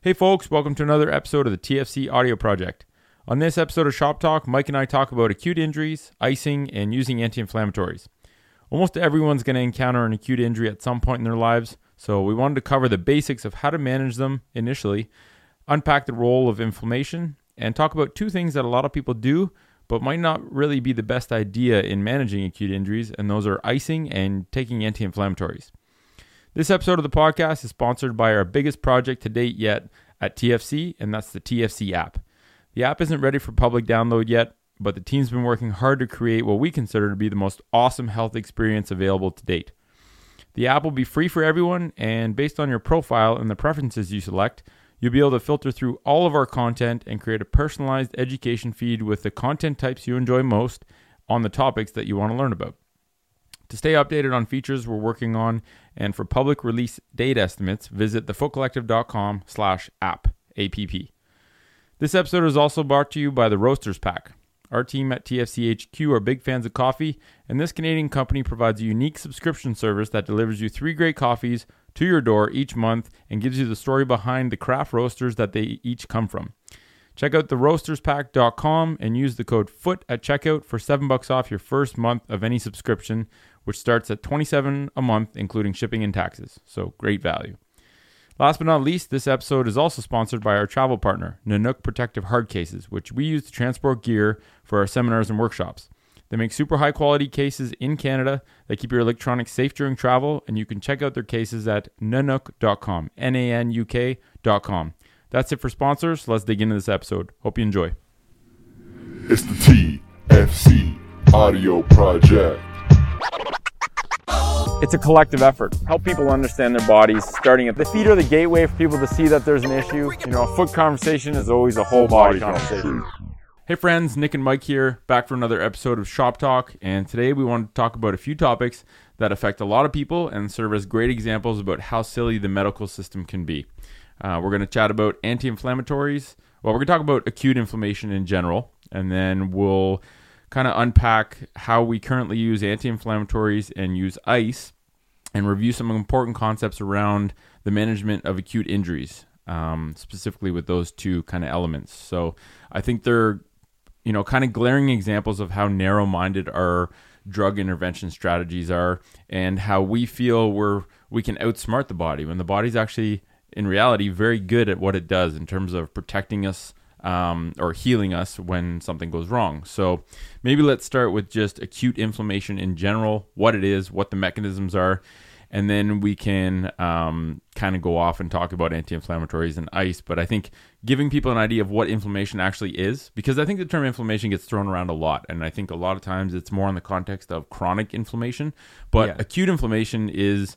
Hey, folks, welcome to another episode of the TFC Audio Project. On this episode of Shop Talk, Mike and I talk about acute injuries, icing, and using anti inflammatories. Almost everyone's going to encounter an acute injury at some point in their lives, so we wanted to cover the basics of how to manage them initially, unpack the role of inflammation, and talk about two things that a lot of people do but might not really be the best idea in managing acute injuries, and those are icing and taking anti inflammatories. This episode of the podcast is sponsored by our biggest project to date yet at TFC, and that's the TFC app. The app isn't ready for public download yet, but the team's been working hard to create what we consider to be the most awesome health experience available to date. The app will be free for everyone, and based on your profile and the preferences you select, you'll be able to filter through all of our content and create a personalized education feed with the content types you enjoy most on the topics that you want to learn about. To stay updated on features we're working on and for public release date estimates, visit thefootcollective.com slash app, A-P-P. This episode is also brought to you by the Roasters Pack. Our team at TFCHQ are big fans of coffee, and this Canadian company provides a unique subscription service that delivers you three great coffees to your door each month and gives you the story behind the craft roasters that they each come from. Check out theroasterspack.com and use the code FOOT at checkout for 7 bucks off your first month of any subscription, which starts at 27 a month including shipping and taxes. So great value. Last but not least, this episode is also sponsored by our travel partner, Nanuk Protective Hard Cases, which we use to transport gear for our seminars and workshops. They make super high quality cases in Canada that keep your electronics safe during travel, and you can check out their cases at nanuk.com, N A N U K.com. That's it for sponsors. Let's dig into this episode. Hope you enjoy. It's the TFC Audio Project. It's a collective effort. Help people understand their bodies, starting at the feet are the gateway for people to see that there's an issue. You know, a foot conversation is always a whole body conversation. Hey friends, Nick and Mike here, back for another episode of Shop Talk, and today we want to talk about a few topics that affect a lot of people and serve as great examples about how silly the medical system can be. Uh, we're going to chat about anti inflammatories. Well, we're going to talk about acute inflammation in general, and then we'll kind of unpack how we currently use anti inflammatories and use ice and review some important concepts around the management of acute injuries, um, specifically with those two kind of elements. So I think they're, you know, kind of glaring examples of how narrow minded our drug intervention strategies are and how we feel we're we can outsmart the body when the body's actually in reality very good at what it does in terms of protecting us um, or healing us when something goes wrong. So maybe let's start with just acute inflammation in general, what it is, what the mechanisms are, and then we can um, kind of go off and talk about anti-inflammatories and ice. But I think giving people an idea of what inflammation actually is, because I think the term inflammation gets thrown around a lot, and I think a lot of times it's more in the context of chronic inflammation, but Yeah. acute inflammation is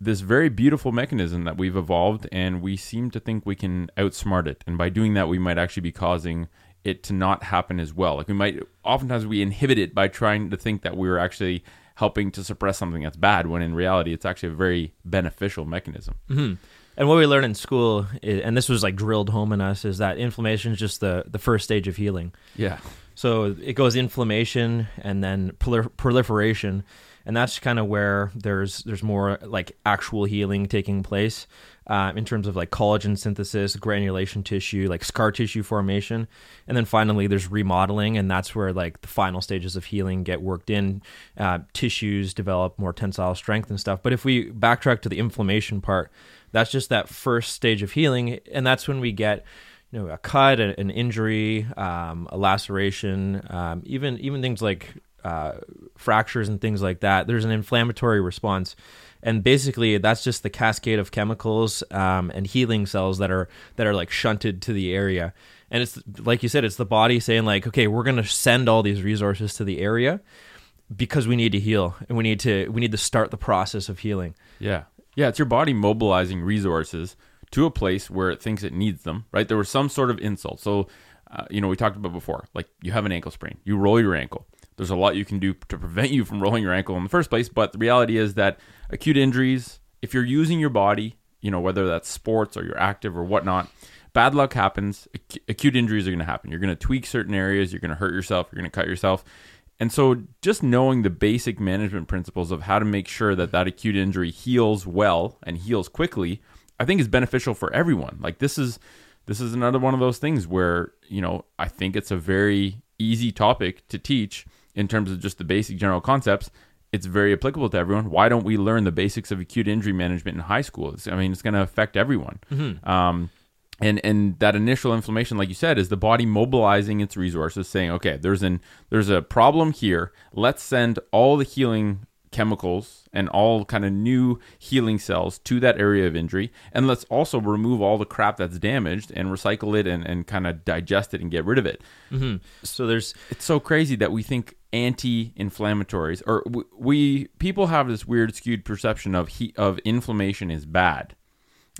this very beautiful mechanism that we've evolved and we seem to think we can outsmart it. And by doing that we might actually be causing it to not happen as well. Like we might oftentimes we inhibit it by trying to think that we're actually helping to suppress something that's bad when in reality it's actually a very beneficial mechanism. Mm-hmm. And what we learn in school, i and this was like drilled home in us, is that inflammation is just the, the first stage of healing. yeah. So it goes inflammation and then proli- proliferation, and that's kind of where there's there's more like actual healing taking place uh, in terms of like collagen synthesis, granulation tissue, like scar tissue formation, and then finally there's remodeling, and that's where like the final stages of healing get worked in. Uh, tissues develop more tensile strength and stuff. But if we backtrack to the inflammation part, that's just that first stage of healing, and that's when we get you know a cut, an injury, um, a laceration, um, even even things like uh, fractures and things like that. There's an inflammatory response, and basically that's just the cascade of chemicals um, and healing cells that are that are like shunted to the area. And it's like you said, it's the body saying like, okay, we're gonna send all these resources to the area because we need to heal and we need to we need to start the process of healing. Yeah. Yeah, it's your body mobilizing resources to a place where it thinks it needs them, right? There was some sort of insult. So, uh, you know, we talked about before, like you have an ankle sprain, you roll your ankle. There's a lot you can do to prevent you from rolling your ankle in the first place, but the reality is that acute injuries, if you're using your body, you know, whether that's sports or you're active or whatnot, bad luck happens. Ac- acute injuries are going to happen. You're going to tweak certain areas, you're going to hurt yourself, you're going to cut yourself. And so, just knowing the basic management principles of how to make sure that that acute injury heals well and heals quickly I think is beneficial for everyone. Like this is this is another one of those things where you know I think it's a very easy topic to teach in terms of just the basic general concepts. It's very applicable to everyone. Why don't we learn the basics of acute injury management in high school? It's, I mean, it's going to affect everyone. Um, and and that initial inflammation, like you said, is the body mobilizing its resources, saying, "Okay, there's an there's a problem here. Let's send all the healing chemicals and all kind of new healing cells to that area of injury, and let's also remove all the crap that's damaged and recycle it and and kind of digest it and get rid of it." Mm-hmm. So there's it's so crazy that we think anti-inflammatories or we, we people have this weird skewed perception of heat of inflammation is bad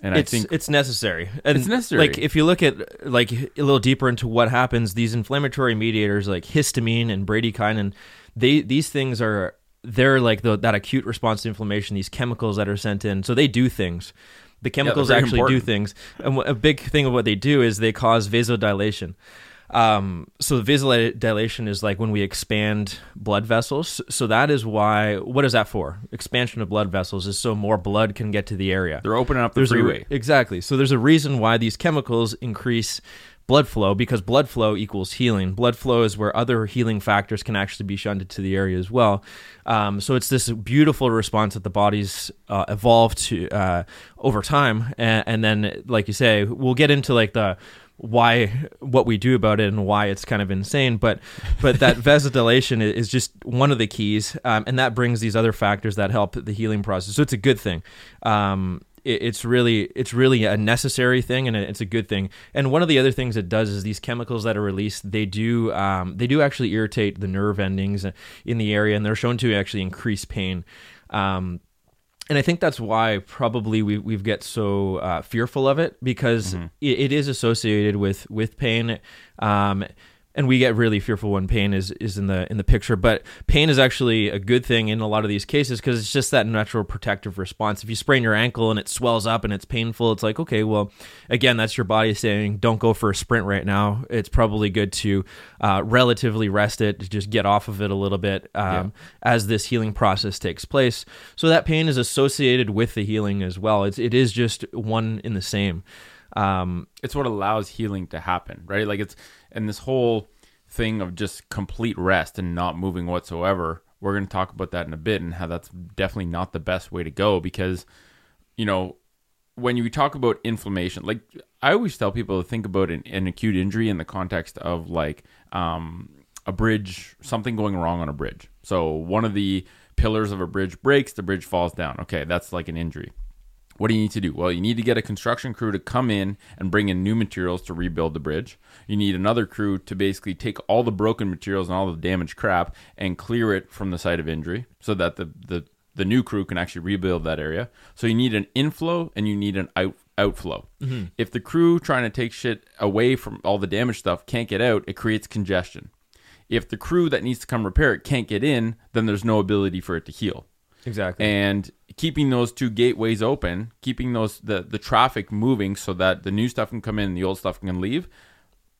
and it's i think it's necessary. And It's necessary. Like if you look at like a little deeper into what happens, these inflammatory mediators like histamine and bradykinin, they these things are they're like the, that acute response to inflammation. These chemicals that are sent in, so they do things. The chemicals very actually do things, and a big thing of what they do is they cause vasodilation. Um, so vasodilation is like when we expand blood vessels. So that is why. What is that for? Expansion of blood vessels is so more blood can get to the area they're opening up the there's freeway A, exactly. So there's a reason why these chemicals increase blood flow because blood flow equals healing. Blood flow is where other healing factors can actually be shunted to the area as well. Um, so it's this beautiful response that the body's uh, evolved to uh, over time, and, and then, like you say, we'll get into like the why what we do about it and why it's kind of insane but but that vasodilation is just one of the keys um, and that brings these other factors that help the healing process so it's a good thing um, it's really it's really a necessary thing and it's a good thing. And one of the other things it does is these chemicals that are released they do um, they do actually irritate the nerve endings in the area and they're shown to actually increase pain. Um, and I think that's why probably we we've get so uh, fearful of it because it, it is associated with with pain, um, and we get really fearful when pain is is in the in the picture. But pain is actually a good thing in a lot of these cases because it's just that natural protective response. If you sprain your ankle and it swells up and it's painful, it's like okay, well, again, that's your body saying don't go for a sprint right now. It's probably good to uh, relatively rest it, to just get off of it a little bit um, as this healing process takes place. So that pain is associated with the healing as well. It's it is just one in the same. Um, it's what allows healing to happen, right? Like it's and this whole thing of just complete rest and not moving whatsoever. We're going to talk about that in a bit and how that's definitely not the best way to go because you know when you talk about inflammation, like I always tell people to think about an, an acute injury in the context of like um, a bridge, something going wrong on a bridge. So one of the pillars of a bridge breaks, the bridge falls down. Okay, that's like an injury. What do you need to do? Well, you need to get a construction crew to come in and bring in new materials to rebuild the bridge. You need another crew to basically take all the broken materials and all the damaged crap and clear it from the site of injury so that the, the, the new crew can actually rebuild that area. So you need an inflow and you need an out, outflow. Mm-hmm. If the crew trying to take shit away from all the damaged stuff can't get out, it creates congestion. If the crew that needs to come repair it can't get in, then there's no ability for it to heal exactly. and keeping those two gateways open, keeping those the the traffic moving so that the new stuff can come in and the old stuff can leave.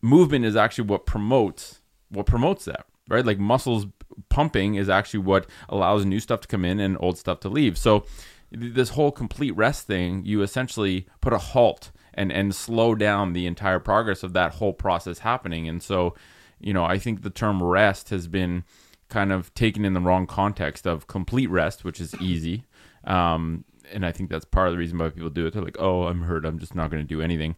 Movement is actually what promotes what promotes that, right? Like muscles pumping is actually what allows new stuff to come in and old stuff to leave. So this whole complete rest thing, you essentially put a halt and and slow down the entire progress of that whole process happening. And so, you know, I think the term rest has been kind of taken in the wrong context of complete rest, which is easy. Um, and I think that's part of the reason why people do it. They're like, "Oh, I'm hurt. I'm just not going to do anything."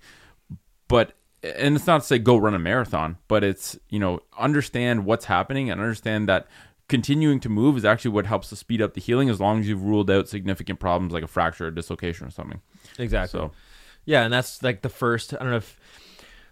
But and it's not to say go run a marathon, but it's you know understand what's happening and understand that continuing to move is actually what helps to speed up the healing as long as you've ruled out significant problems like a fracture or dislocation or something. exactly. So Yeah, and that's like the first. I don't know if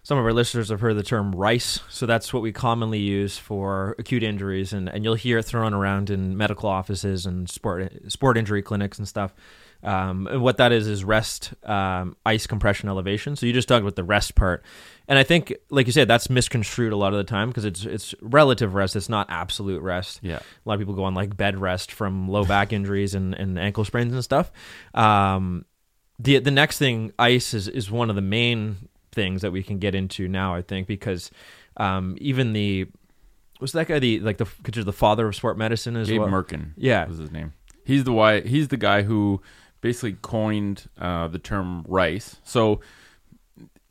some of our listeners have heard the term RICE. So that's what we commonly use for acute injuries, and, and you'll hear it thrown around in medical offices and sport sport injury clinics and stuff. Um, and what that is is rest, um, ice compression elevation. So you just talked about the rest part, and I think, like you said, that's misconstrued a lot of the time because it's it's relative rest. It's not absolute rest. yeah, A lot of people go on like bed rest from low back injuries and, and ankle sprains and stuff. Um, the the next thing, ice is is one of the main things that we can get into now. I think because um, even the was that guy the like the considered the father of sport medicine as Gabe well. Mirkin. Yeah. was his name. He's the why. He's the guy who basically coined uh, the term rice. So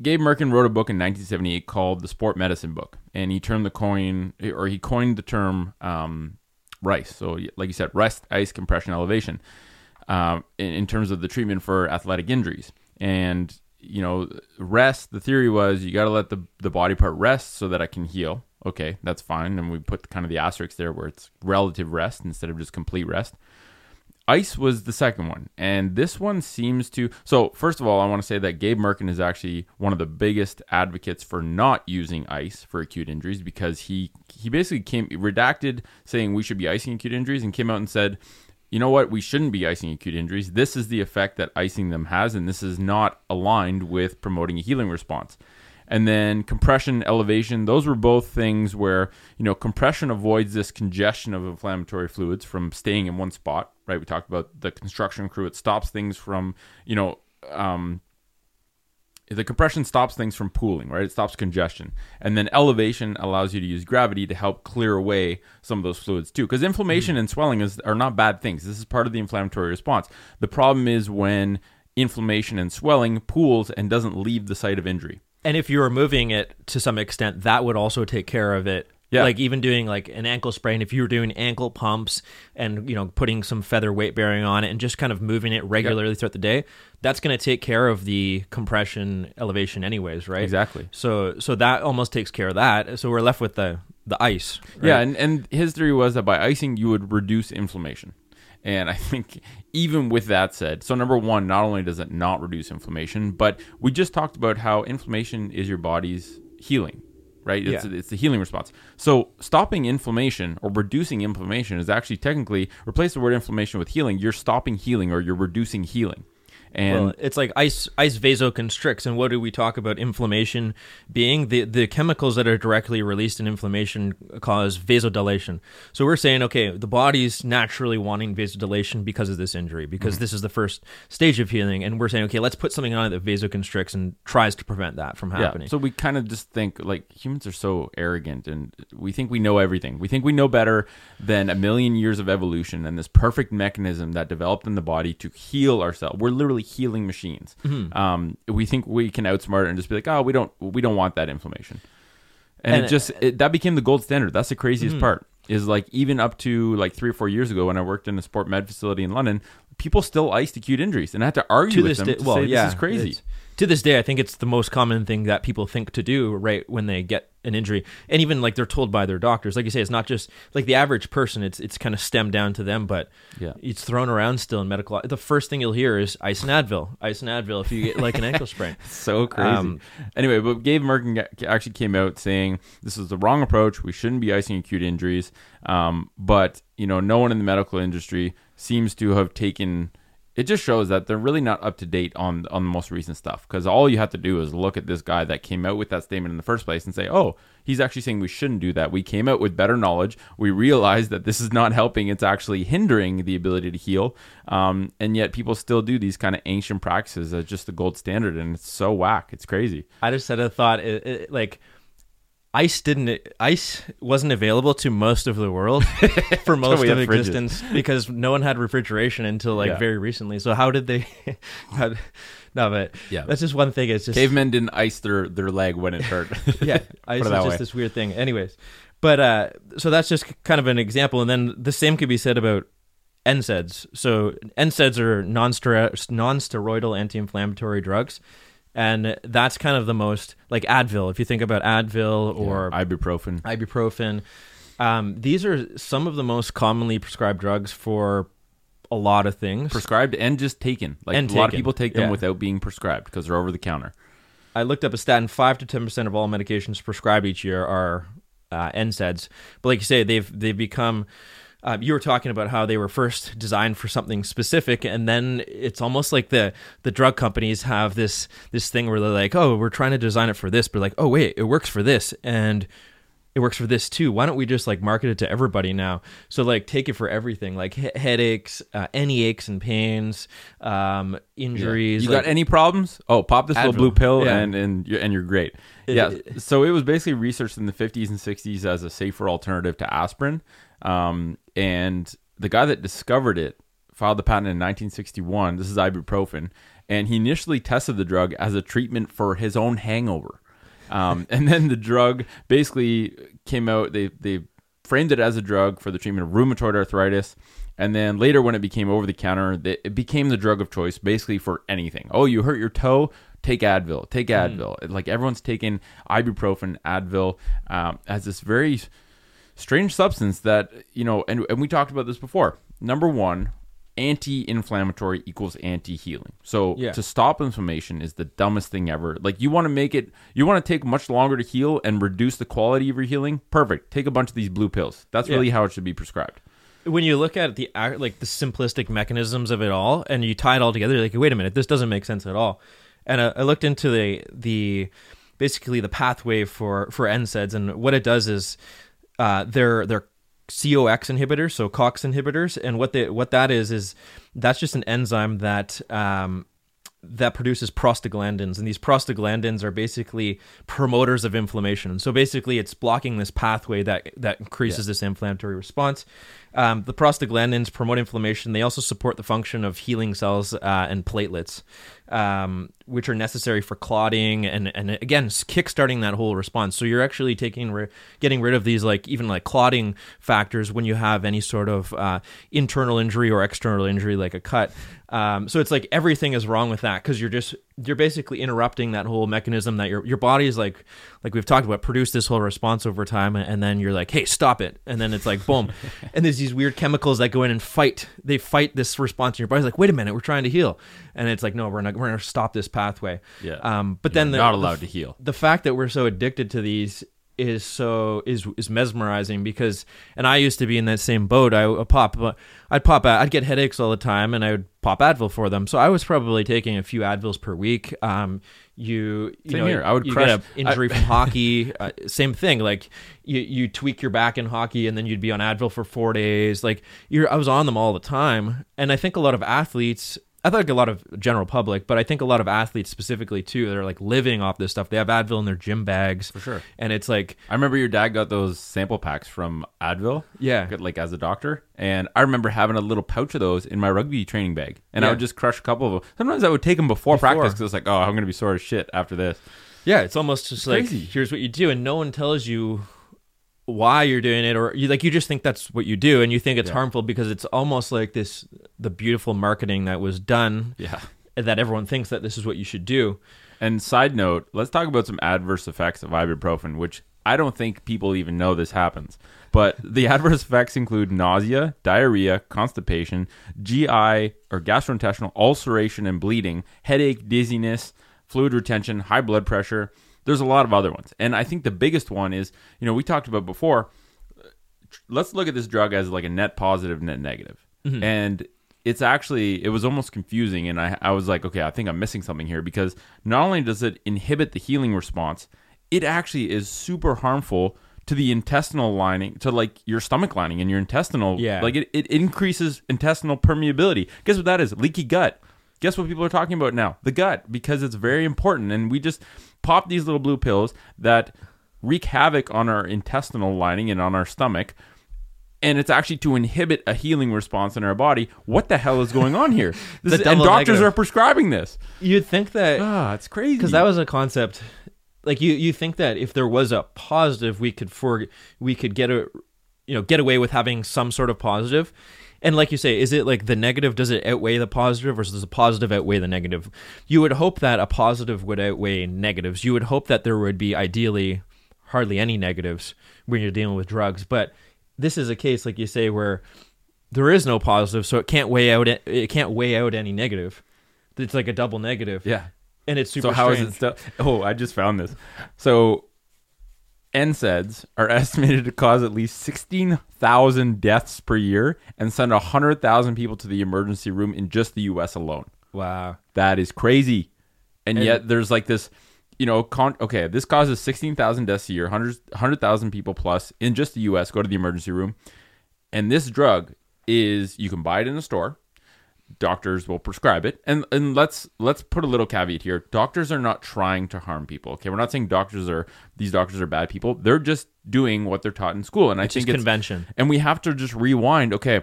Gabe Mirkin wrote a book in 1978 called the Sport Medicine Book, and he turned the coin or he coined the term um, rice. So, like you said, rest, ice, compression, elevation, um, in, in terms of the treatment for athletic injuries. And you know, rest. The theory was you got to let the the body part rest so that I can heal. Okay, that's fine. And we put kind of the asterisk there where it's relative rest instead of just complete rest. Ice was the second one, and this one seems to. So, first of all, I want to say that Gabe Mirkin is actually one of the biggest advocates for not using ice for acute injuries because he he basically came redacted saying we should be icing acute injuries and came out and said, you know what, we shouldn't be icing acute injuries. This is the effect that icing them has, and this is not aligned with promoting a healing response. And then compression elevation those were both things where you know compression avoids this congestion of inflammatory fluids from staying in one spot right? We talked about the construction crew. It stops things from you know um, the compression stops things from pooling right? It stops congestion. And then elevation allows you to use gravity to help clear away some of those fluids too. Because inflammation mm-hmm. and swelling is, are not bad things. This is part of the inflammatory response. The problem is when inflammation and swelling pools and doesn't leave the site of injury. And if you were moving it to some extent, that would also take care of it. Yeah. Like even doing like an ankle sprain, if you were doing ankle pumps and you know putting some feather weight bearing on it and just kind of moving it regularly throughout the day, that's going to take care of the compression elevation anyways, right? Exactly. So so that almost takes care of that. So we're left with the the ice. Right? Yeah, and and his theory was that by icing you would reduce inflammation. And I think even with that said, so number one, not only does it not reduce inflammation, but we just talked about how inflammation is your body's healing, right? It's, Yeah. it's the healing response. So stopping inflammation or reducing inflammation is actually technically replace the word inflammation with healing. You're stopping healing or you're reducing healing. And Well, it's like ice ice vasoconstricts, and what do we talk about inflammation being? The the chemicals that are directly released in inflammation cause vasodilation. So we're saying, okay, the body's naturally wanting vasodilation because of this injury, because Mm-hmm. this is the first stage of healing, and we're saying, okay, let's put something on it that vasoconstricts and tries to prevent that from happening. Yeah. So we kind of just think like humans are so arrogant and we think we know everything. We think we know better than a million years of evolution and this perfect mechanism that developed in the body to heal ourselves. We're literally healing machines. Mm-hmm. Um, we think we can outsmart it and just be like, oh, we don't, we don't want that inflammation. And, And it just it, that became the gold standard. That's the craziest Mm-hmm. part. Is like even up to like three or four years ago when I worked in a sport med facility in London, people still iced acute injuries, and I had to argue to with them day, to well, say yeah, this is crazy. To this day, I think it's the most common thing that people think to do right when they get an injury, and even like they're told by their doctors. Like you say, it's not just like the average person; it's it's kind of stemmed down to them, but Yeah. it's thrown around still in medical. The first thing you'll hear is ice and Advil, ice and Advil if you get like an ankle sprain. so crazy. Um, anyway, but Gabe Mirkin actually came out saying this is the wrong approach. We shouldn't be icing acute injuries. Um, but you know, no one in the medical industry seems to have taken. It just shows that they're really not up to date on on the most recent stuff. Because all you have to do is look at this guy that came out with that statement in the first place and say, "Oh, he's actually saying we shouldn't do that." We came out with better knowledge. We realized that this is not helping; it's actually hindering the ability to heal. Um, and yet, people still do these kind of ancient practices as just the gold standard, and it's so whack. It's crazy. I just had a thought, it, it, like ice didn't ice wasn't available to most of the world for most of had fridges. existence because no one had refrigeration until like Yeah. very recently. So how did they? how, no, but Yeah. that's just one thing. It's just Cavemen didn't ice their, their leg when it hurt. yeah, ice is just way. this weird thing. Anyways, but uh, so that's just kind of an example, and then the same could be said about NSAIDs. So NSAIDs are non-steroidal anti-inflammatory drugs, and that's kind of the most like Advil. If you think about Advil or ibuprofen. ibuprofen, um, these are some of the most commonly prescribed drugs for a lot of things. Prescribed and just taken. Like And a lot of people take them yeah. without being prescribed because they're over the counter. I looked up a stat, and five to ten percent of all medications prescribed each year are uh, NSAIDs. But like you say, they've they've become. Uh, you were talking about how they were first designed for something specific, and then it's almost like the the drug companies have this this thing where they're like, "Oh, we're trying to design it for this," but like, "Oh, wait, it works for this," and it works for this too. Why don't we just like market it to everybody now? So like take it for everything, like he- headaches, uh, any aches and pains, um, injuries. You like- got any problems? Oh, pop this little blue pill Yeah. and and you're, and you're great. It- yeah. it- so it was basically researched in the 50s and 60s as a safer alternative to aspirin. Um, and the guy that discovered it filed the patent in 1961. This is ibuprofen, and he initially tested the drug as a treatment for his own hangover. Um, and then the drug basically came out. They they framed it as a drug for the treatment of rheumatoid arthritis. And then later, when it became over the counter, it became the drug of choice basically for anything. Oh, you hurt your toe? Take Advil. Take Advil. Like everyone's taking ibuprofen, Advil, um, as this very strange substance that you know and, and we talked about this before. Number one anti-inflammatory equals anti-healing. So Yeah. to stop inflammation is the dumbest thing ever. Like you want to make it you want to take much longer to heal and reduce the quality of your healing? Perfect. Take a bunch of these blue pills. That's Yeah. really how it should be prescribed. When you look at the like the simplistic mechanisms of it all and you tie it all together you're like wait a minute this doesn't make sense at all. And uh, i looked into the the basically the pathway for for NSAIDs and what it does is uh, they're they're COX inhibitors, so COX inhibitors, and what they what that is is that's just an enzyme that um, that produces prostaglandins, and these prostaglandins are basically promoters of inflammation. So basically, it's blocking this pathway that that increases this inflammatory response. Um, the prostaglandins promote inflammation. They also support the function of healing cells uh, and platelets, um, which are necessary for clotting and and again kickstarting that whole response. So you're actually taking ri- getting rid of these like even like clotting factors when you have any sort of uh, internal injury or external injury like a cut. Um, so it's like everything is wrong with that because you're just you're basically interrupting that whole mechanism that your your body is like like we've talked about produce this whole response over time and then you're like hey stop it and then it's like boom and there's these weird chemicals that go in and fight they fight this response and your body's like wait a minute we're trying to heal and it's like no we're not we're gonna stop this pathway Yeah. um but then the, not the allowed f- to heal the fact that we're so addicted to these is so is is mesmerizing because and I used to be in that same boat. I would pop I'd pop I'd get headaches all the time and I would pop Advil for them. So I was probably taking a few Advils per week. Um you you Same know here. I would crush- get an injury from hockey. Uh, same thing. Like you you tweak your back in hockey and then you'd be on Advil for 4 days. Like you're I was on them all the time. And I think a lot of athletes I think a lot of general public, but I think a lot of athletes specifically too, they're like living off this stuff. They have Advil in their gym bags. For sure. And it's like, I remember your dad got those sample packs from Advil. Yeah. Like as a doctor. And I remember having a little pouch of those in my rugby training bag. And I would just crush a couple of them. Sometimes I would take them before, Before. practice because it's like, oh, I'm going to be sore as shit after this. yeah, it's almost just like, crazy. here's what you do. And no one tells you why you're doing it or you like you just think that's what you do and you think it's Yeah. harmful because it's almost like this the beautiful marketing that was done Yeah. that everyone thinks that this is what you should do And side note, let's talk about some adverse effects of ibuprofen, which I don't think people even know this happens. But the adverse effects include nausea, diarrhea, constipation, GI or gastrointestinal ulceration and bleeding, headache, dizziness, fluid retention, high blood pressure. There's a lot of other ones. And I think the biggest one is, you know, we talked about before, let's look at this drug as like a net positive, net negative. Mm-hmm. And it's actually it was almost confusing and I, I was like, okay, I think I'm missing something here because not only does it inhibit the healing response, it actually is super harmful to the intestinal lining, to like your stomach lining and your intestinal Yeah. like it, it increases intestinal permeability. Guess what that is? Leaky gut. Guess what people are talking about now? The gut, because it's very important. And we just pop these little blue pills that wreak havoc on our intestinal lining and on our stomach. And it's actually to inhibit a healing response in our body. What the hell is going on here? This is, and doctors negative. are prescribing this. you'd think that Ah, it's crazy. because that was a concept like you you think that if there was a positive we could for we could get a you know get away with having some sort of positive and like you say is it like the negative does it outweigh the positive or does the positive outweigh the negative you would hope that a positive would outweigh negatives you would hope that there would be ideally hardly any negatives when you're dealing with drugs but this is a case like you say where there is no positive so it can't weigh out it can't weigh out any negative it's like a double negative yeah. and it's super So how is strange. it still? Oh, I just found this. So NSAIDs are estimated to cause at least sixteen thousand deaths per year and send hundred thousand people to the emergency room in just the U.S. alone. Wow. That is crazy. And, And- yet there's like this, you know, con- okay, this causes 16,000 deaths a year, 100 100,000 people plus in just the US go to the emergency room. And this drug is you can buy it in a store. Doctors will prescribe it. And and let's let's put a little caveat here. Doctors are not trying to harm people. Okay? We're not saying doctors are these doctors are bad people. They're just doing what they're taught in school. And I It's think it's convention. and we have to just rewind. Okay,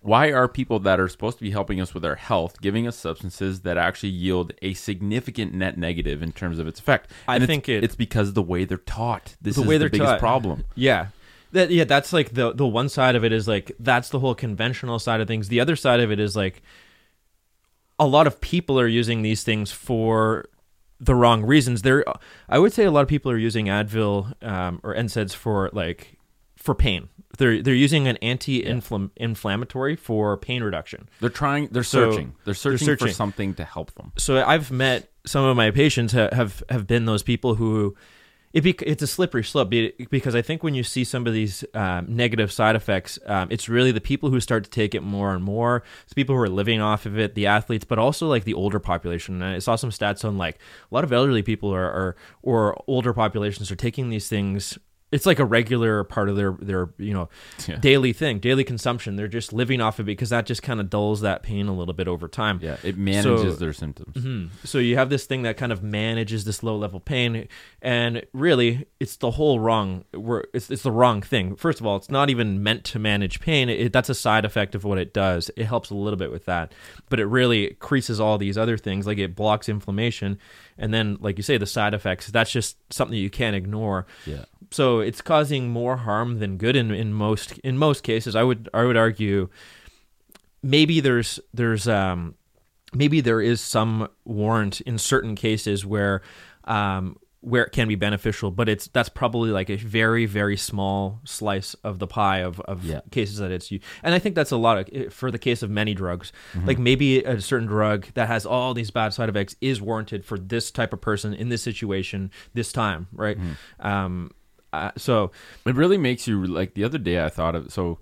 why are people that are supposed to be helping us with our health giving us substances that actually yield a significant net negative in terms of its effect? I it's- think it- it's because the way they're taught. This The is way the biggest taught. problem. Yeah. That yeah, that's like the the one side of it is like that's the whole conventional side of things. The other side of it is like a lot of people are using these things for the wrong reasons. There I would say a lot of people are using Advil um, or NSAIDs for like for pain. They're they're using an anti-inflammatory for pain reduction. They're trying. They're So, searching. They're searching, searching. for something to help them. so I've met some of my patients ha- have have been those people who it bec it's a slippery slope because I think when you see some of these um, negative side effects, um, it's really the people who start to take it more and more. It's people who are living off of it, the athletes, but also like the older population. And I saw some stats on like a lot of elderly people are, are or older populations are taking these things. It's like a regular part of their their you know Yeah. daily thing, daily consumption. They're just living off of it because that just kind of dulls that pain a little bit over time. Yeah, it manages So- their symptoms. Mhm. So you have this thing that kind of manages this low level pain, and really, it's the whole wrong. We're, it's it's the wrong thing. First of all, it's not even meant to manage pain. It, that's a side effect of what it does. It helps a little bit with that, but it really increases all these other things. Like it blocks inflammation, and then, like you say, the side effects. That's just something you can't ignore Yeah. so it's causing more harm than good in, in most in most cases. I would I would argue maybe there's there's um maybe there is some warrant in certain cases where um where it can be beneficial, but it's that's probably like a very very small slice of the pie of, of Yeah. cases that it's used. And I think that's a lot of for the case of many drugs. Like maybe a certain drug that has all these bad side effects is warranted for this type of person in this situation this time, right? Um, uh, so It really makes you like the other day I thought of so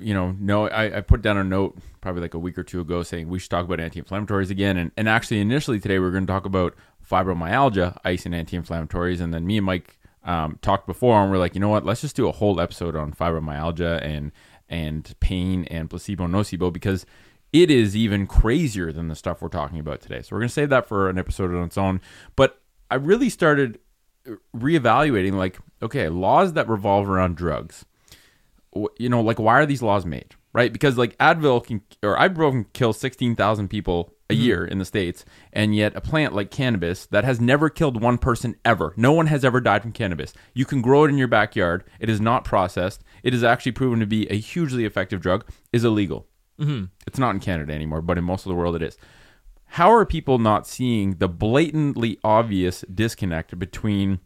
you know, no I, I put down a note probably like a week or two ago saying we should talk about anti inflammatories again and, and actually initially today we are gonna talk about fibromyalgia, ice and anti inflammatories, and then me and Mike um, talked before and we're like, you know what, let's just do a whole episode on fibromyalgia and and pain and placebo nocebo because it is even crazier than the stuff we're talking about today. So we're gonna save that for an episode on its own. But I really started reevaluating like okay laws that revolve around drugs you know like why are these laws made right? Because like advil can or ibuprofen can kill 16000 people a year in the states and yet a plant like cannabis that has never killed one person ever no one has ever died from cannabis you can grow it in your backyard. It is not processed. It is actually proven to be a hugely effective drug. Is illegal. Mm-hmm. it's not in canada anymore but in most of the world it is. How are people not seeing the blatantly obvious disconnect between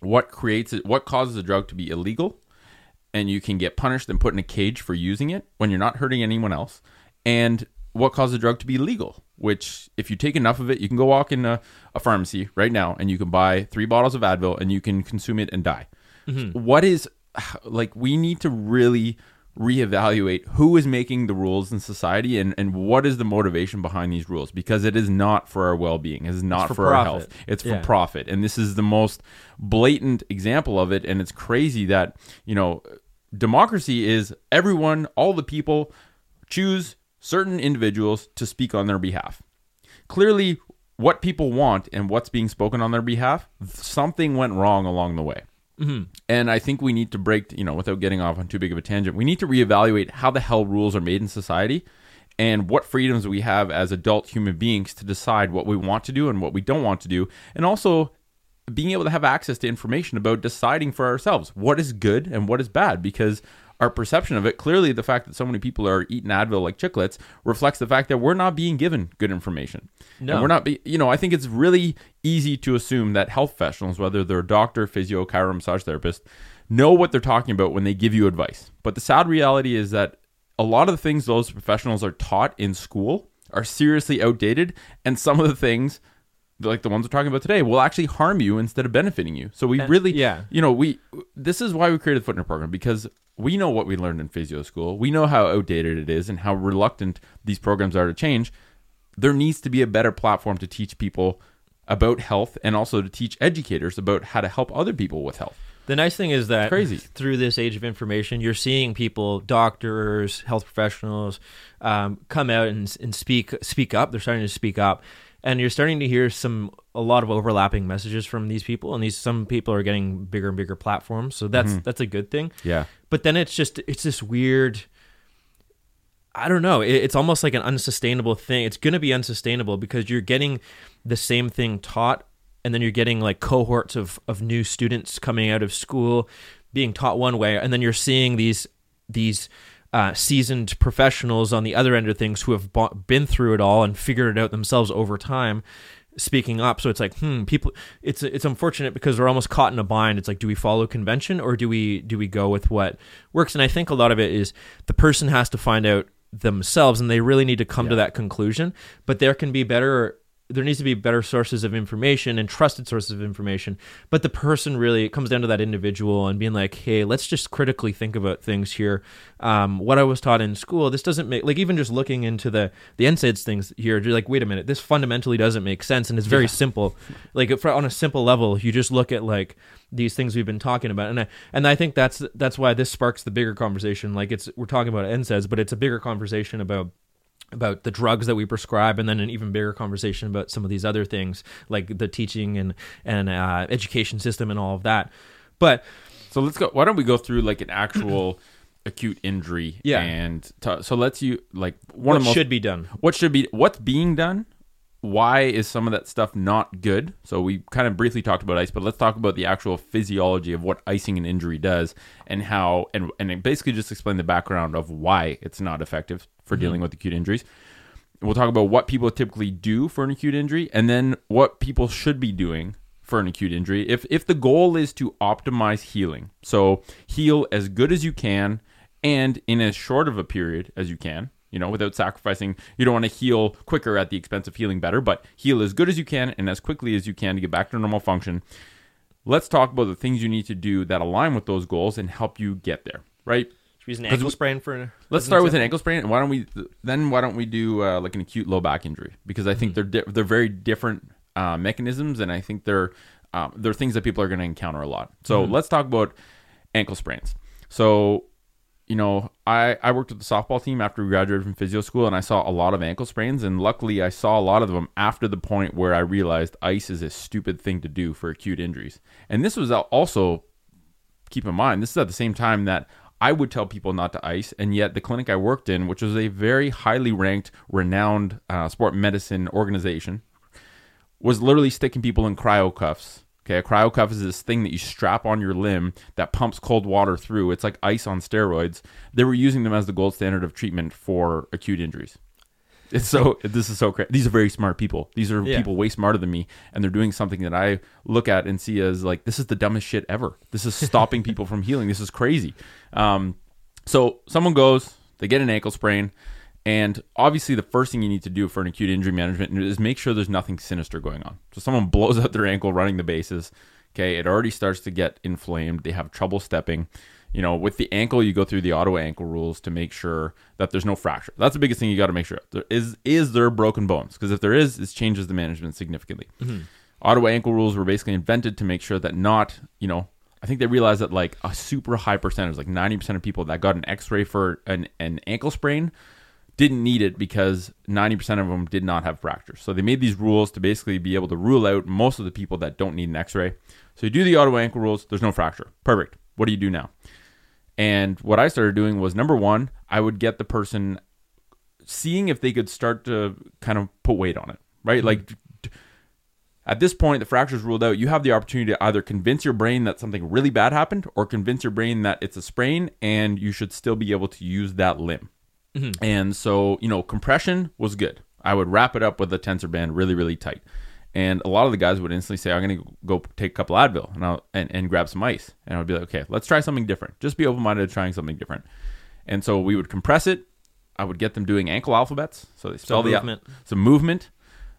what creates it, what causes a drug to be illegal, and you can get punished and put in a cage for using it when you're not hurting anyone else, and what causes a drug to be legal? Which, if you take enough of it, you can go walk in a, a pharmacy right now and you can buy three bottles of Advil and you can consume it and die. Mm-hmm. What is like? We need to really reevaluate who is making the rules in society and, and what is the motivation behind these rules because it is not for our well-being. It is not for for, our profit. health. It's for profit. And this is the most blatant example of it. And it's crazy that you know democracy is everyone all the people choose certain individuals to speak on their behalf. Clearly what people want and what's being spoken on their behalf something went wrong along the way Mm-hmm. and I think we need to break, you know, without getting off on too big of a tangent, we need to reevaluate how the hell rules are made in society and what freedoms we have as adult human beings to decide what we want to do and what we don't want to do. And also being able to have access to information about deciding for ourselves what is good and what is bad because our perception of it clearly the fact that so many people are eating advil like chiclets reflects the fact that we're not being given good information No. and we're not be, you know i think it's really easy to assume that health professionals whether they're a doctor physio chiro massage therapist know what they're talking about when they give you advice but the sad reality is that a lot of the things those professionals are taught in school are seriously outdated and some of the things like the ones we're talking about today will actually harm you instead of benefiting you so we And- really yeah. you know we this is why we created the footnote program because we know what we learned in physio school. We know how outdated it is and how reluctant these programs are to change. There needs to be a better platform to teach people about health and also to teach educators about how to help other people with health The nice thing is that Crazy. through this age of information, you're seeing people, doctors, health professionals, um, come out and, and speak speak up. They're starting to speak up, and you're starting to hear some a lot of overlapping messages from these people. And these some people are getting bigger and bigger platforms, so that's that's a good thing. yeah But then it's just it's this weird. I don't know. It, it's almost like an unsustainable thing. It's going to be unsustainable because you're getting the same thing taught, and then you're getting like cohorts of of new students coming out of school being taught one way, and then you're seeing these these uh, seasoned professionals on the other end of things who have bought, been through it all and figured it out themselves over time speaking up. So it's like hmm people it's it's unfortunate because we're almost caught in a bind. It's like do we follow convention or do we do we go with what works? And i think a lot of it is the person has to find out themselves and they really need to come to that conclusion but there can be better there needs to be better sources of information and trusted sources of information. But the person really it comes down to that individual and being like hey let's just critically think about things here. Um, what i was taught in school this doesn't make like even just looking into the the NSAIDs things here you're like wait a minute this fundamentally doesn't make sense and it's very simple. Like if, on a simple level you just look at like these things we've been talking about. And I, and I think that's that's why this sparks the bigger conversation. Like it's we're talking about NSAIDs but it's a bigger conversation about about the drugs that we prescribe and then an even bigger conversation about some of these other things like the teaching and and uh, education system and all of that but So let's go. Why don't we go through like an actual acute injury? Yeah. And t- so let's you like one what of the most should be done what should be what's being done why is some of that stuff not good? So we kind of briefly talked about ice but let's talk about the actual physiology of what icing an injury does and how and and basically just explain the background of why it's not effective for mm-hmm. dealing with acute injuries. We'll talk about what people typically do for an acute injury and then what people should be doing for an acute injury. If if the goal is to optimize healing so heal as good as you can and in as short of a period as you can you know without sacrificing you don't want to heal quicker at the expense of healing better but heal as good as you can and as quickly as you can to get back to normal function. Let's talk about the things you need to do that align with those goals and help you get there right? Should we use an ankle we- sprain for Let's start with an ankle sprain, and why don't we then why don't we do uh, like an acute low back injury? Because I think they're di- they're very different uh, mechanisms, and I think they're um, they're things that people are going to encounter a lot. So let's talk about ankle sprains. So you know, I I worked with the softball team after we graduated from physio school, and I saw a lot of ankle sprains, and luckily I saw a lot of them after the point where I realized ice is a stupid thing to do for acute injuries, and this was also keep in mind, this is at the same time that I would tell people not to ice, and yet the clinic I worked in, which was a very highly ranked, renowned uh, sport medicine organization, was literally sticking people in cryo cuffs. Okay, a cryo cuff is this thing that you strap on your limb that pumps cold water through. It's like ice on steroids. They were using them as the gold standard of treatment for acute injuries. It's so this is so crazy. These are very smart people. These are Yeah. people way smarter than me, and they're doing something that I look at and see as like this is the dumbest shit ever. This is stopping people from healing. This is crazy. Um, so someone goes, they get an ankle sprain, and obviously the first thing you need to do for an acute injury management is make sure there's nothing sinister going on. So someone blows out their ankle running the bases. Okay, it already starts to get inflamed. They have trouble stepping. You know, with the ankle, you go through the Ottawa ankle rules to make sure that there's no fracture. That's the biggest thing you got to make sure. There is is there broken bones? Because if there is, this changes the management significantly. Mm-hmm. Ottawa ankle rules were basically invented to make sure that not, you know, I think they realized that like a super high percentage, like 90% of people that got an x-ray for an, an ankle sprain didn't need it because 90% of them did not have fractures. So they made these rules to basically be able to rule out most of the people that don't need an x-ray. So you do the Ottawa ankle rules, there's no fracture. Perfect. What do you do now? And what I started doing was number one, I would get the person seeing if they could start to kind of put weight on it, right? Mm-hmm. Like at this point, the fracture's ruled out. You have the opportunity to either convince your brain that something really bad happened or convince your brain that it's a sprain and you should still be able to use that limb. Mm-hmm. And so, you know, compression was good. I would wrap it up with a tensor band really, really tight. And a lot of the guys would instantly say, I'm going to go take a couple Advil and, I'll, and, and grab some ice. And I would be like, okay, let's try something different. Just be open minded to trying something different. And so we would compress it. I would get them doing ankle alphabets. So they spell the al- movement. some movement,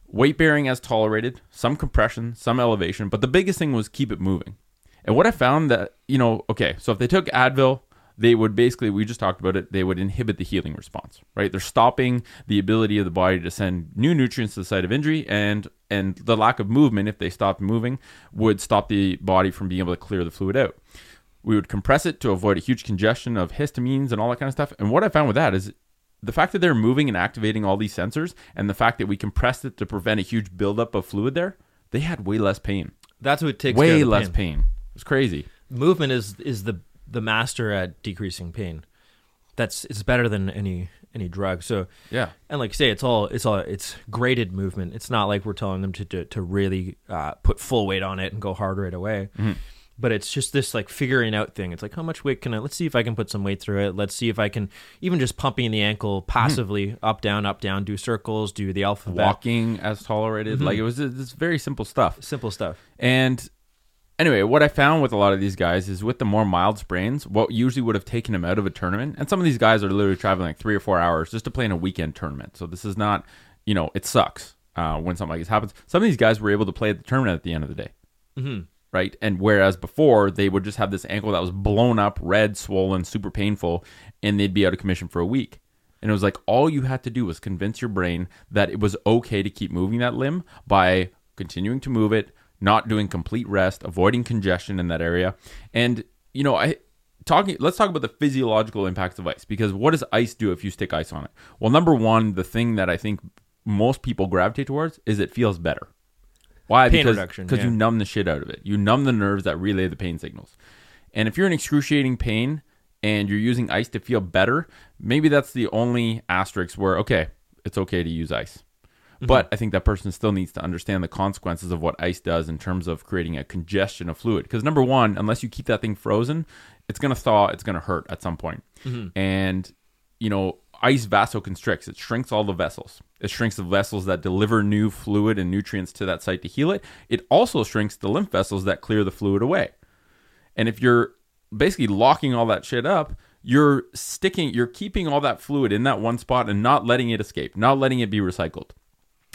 weight bearing as tolerated, some compression, some elevation. But the biggest thing was keep it moving. And what I found that, you know, okay, so if they took Advil, they would basically, we just talked about it, they would inhibit the healing response, right? They're stopping the ability of the body to send new nutrients to the site of injury and and the lack of movement, if they stopped moving, would stop the body from being able to clear the fluid out. We would compress it to avoid a huge congestion of histamines and all that kind of stuff. And what I found with that is the fact that they're moving and activating all these sensors and the fact that we compressed it to prevent a huge buildup of fluid there, they had way less pain. That's what it takes Way less pain. pain. It was crazy. Movement is is the the master at decreasing pain. That's it's better than any any drug. So Yeah. and like you say, it's all it's all it's graded movement. It's not like we're telling them to to, to really uh, put full weight on it and go hard right away. Mm-hmm. But it's just this like figuring out thing. It's like how much weight can I? Let's see if I can put some weight through it. Let's see if I can even just pumping the ankle mm-hmm. passively up down up down. Do circles. Do the alphabet. Walking as tolerated. Mm-hmm. Like it was it's very simple stuff. Simple stuff. And anyway, what I found with a lot of these guys is with the more mild sprains, what usually would have taken them out of a tournament, and some of these guys are literally traveling like three or four hours just to play in a weekend tournament. So this is not, you know, it sucks uh, when something like this happens. Some of these guys were able to play at the tournament at the end of the day. Mm-hmm. Right. And whereas before they would just have this ankle that was blown up, red, swollen, super painful, and they'd be out of commission for a week. And it was like all you had to do was convince your brain that it was okay to keep moving that limb by continuing to move it, not doing complete rest, avoiding congestion in that area. And you know, I talking let's talk about the physiological impacts of ice because what does ice do if you stick ice on it? Well, number 1, the thing that I think most people gravitate towards is it feels better. Why? Pain because reduction, because yeah. you numb the shit out of it. You numb the nerves that relay the pain signals. And if you're in excruciating pain and you're using ice to feel better, maybe that's the only asterisk where okay, it's okay to use ice. Mm-hmm. But I think that person still needs to understand the consequences of what ice does in terms of creating a congestion of fluid. Because number one, unless you keep that thing frozen, it's going to thaw, it's going to hurt at some point. Mm-hmm. And, you know, ice vasoconstricts, it shrinks all the vessels. It shrinks the vessels that deliver new fluid and nutrients to that site to heal it. It also shrinks the lymph vessels that clear the fluid away. And if you're basically locking all that shit up, you're sticking, you're keeping all that fluid in that one spot and not letting it escape, not letting it be recycled.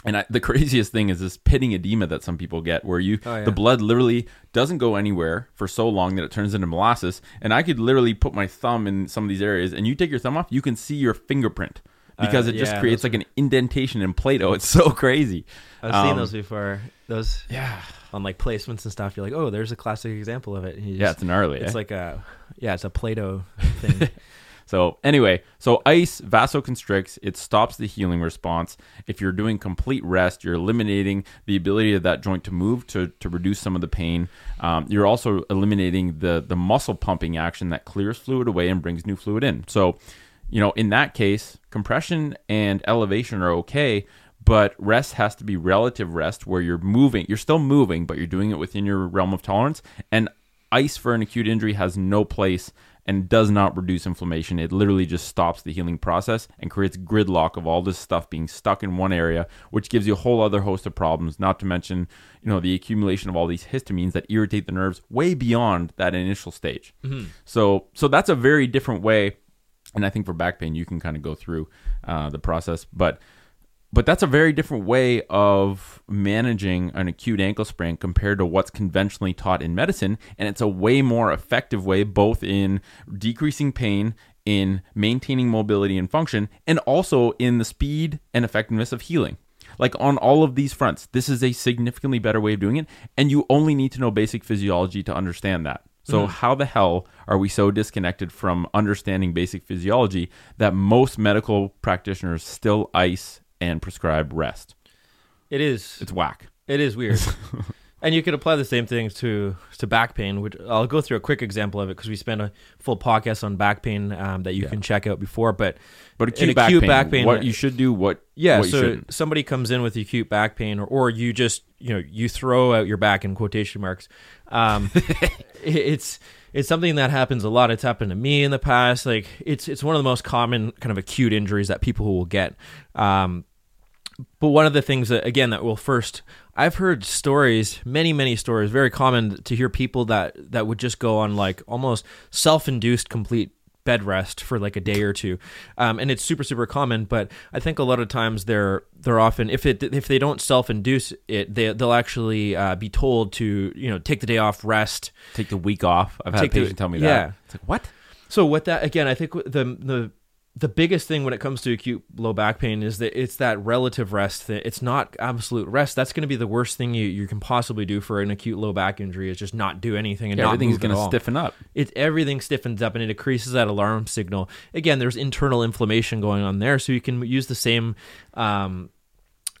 And I, the craziest thing is this pitting edema that some people get, where you Oh, yeah. the blood literally doesn't go anywhere for so long that it turns into molasses. And I could literally put my thumb in some of these areas, and you take your thumb off, you can see your fingerprint because Uh, it just yeah, creates like an indentation in Play-Doh. It's so crazy. I've seen Um, those before. Those Yeah, on like placements and stuff. You're like, oh, there's a classic example of it. You yeah, it's gnarly. it's eh? like a yeah, it's a Play-Doh thing. So anyway, so ice vasoconstricts. It stops the healing response. If you're doing complete rest, you're eliminating the ability of that joint to move to, to reduce some of the pain. Um, you're also eliminating the the muscle pumping action that clears fluid away and brings new fluid in. So, you know, in that case, compression and elevation are okay. But rest has to be relative rest where you're moving. You're still moving, but you're doing it within your realm of tolerance. And ice for an acute injury has no place and does not reduce inflammation. It literally just stops the healing process and creates gridlock of all this stuff being stuck in one area, which gives you a whole other host of problems, not to mention, you know, the accumulation of all these histamines that irritate the nerves way beyond that initial stage. So so that's a very different way and I think for back pain you can kind of go through uh, the process, but but that's a very different way of managing an acute ankle sprain compared to what's conventionally taught in medicine. And it's a way more effective way both in decreasing pain in maintaining mobility and function and also in the speed and effectiveness of healing. Like on all of these fronts this is a significantly better way of doing it and you only need to know basic physiology to understand that. So mm-hmm. how the hell are we so disconnected from understanding basic physiology that most medical practitioners still ice and prescribe rest? it is. It's whack. It is weird. and you could apply the same things to to back pain. Which I'll go through a quick example of it because we spent a full podcast on back pain um, that you Yeah. can check out before. But But acute, back, acute pain, back pain- what you should do, what yeah, what so somebody comes in with acute back pain, or, or you just you know you throw out your back in quotation marks. Um, it's it's something that happens a lot. It's happened to me in the past. Like it's it's one of the most common kind of acute injuries that people will get. Um, but one of the things that again that will first I've heard stories, many many stories, very common to hear people that that would just go on like almost self-induced complete bed rest for like a day or two, um, and it's super super common. But I think a lot of times they're they're often if it if they don't self-induce it, they they'll actually uh, be told to you know take the day off, rest, Take the week off. I've had Take the- patients tell me yeah. that. It's like what? So what that again, I think the the the biggest thing when it comes to acute low back pain is that it's that relative rest. That it's not absolute rest. That's going to be the worst thing you, you can possibly do for an acute low back injury is just not do anything and Yeah, not everything's going to stiffen up. It everything stiffens up and it increases that alarm signal. Again, there's internal inflammation going on there, so you can use the same. Um,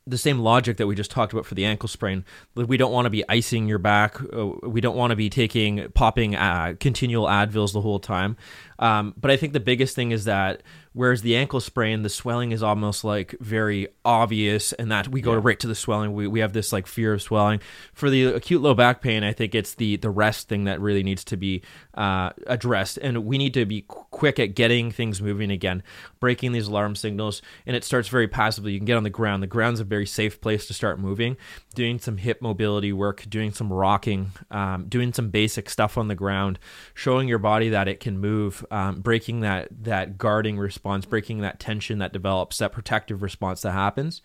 the same logic that we just talked about for the ankle sprain. We don't want to be icing your back. uh, We don't want to be taking popping uh, continual Advils the whole time. Um, but I think the biggest thing is that Whereas the ankle sprain, the swelling is almost like very obvious, and that we go Yeah. right to the swelling. We, we have this like fear of swelling. For the acute low back pain, I think it's the the rest thing that really needs to be uh, addressed, and we need to be qu- quick at getting things moving again, breaking these alarm signals. And it starts very passively. You can get on the ground. The ground's a very safe place to start moving. Doing some hip mobility work, doing some rocking, um, doing some basic stuff on the ground, showing your body that it can move, um, breaking that that guarding response, breaking that tension that develops, that protective response that happens,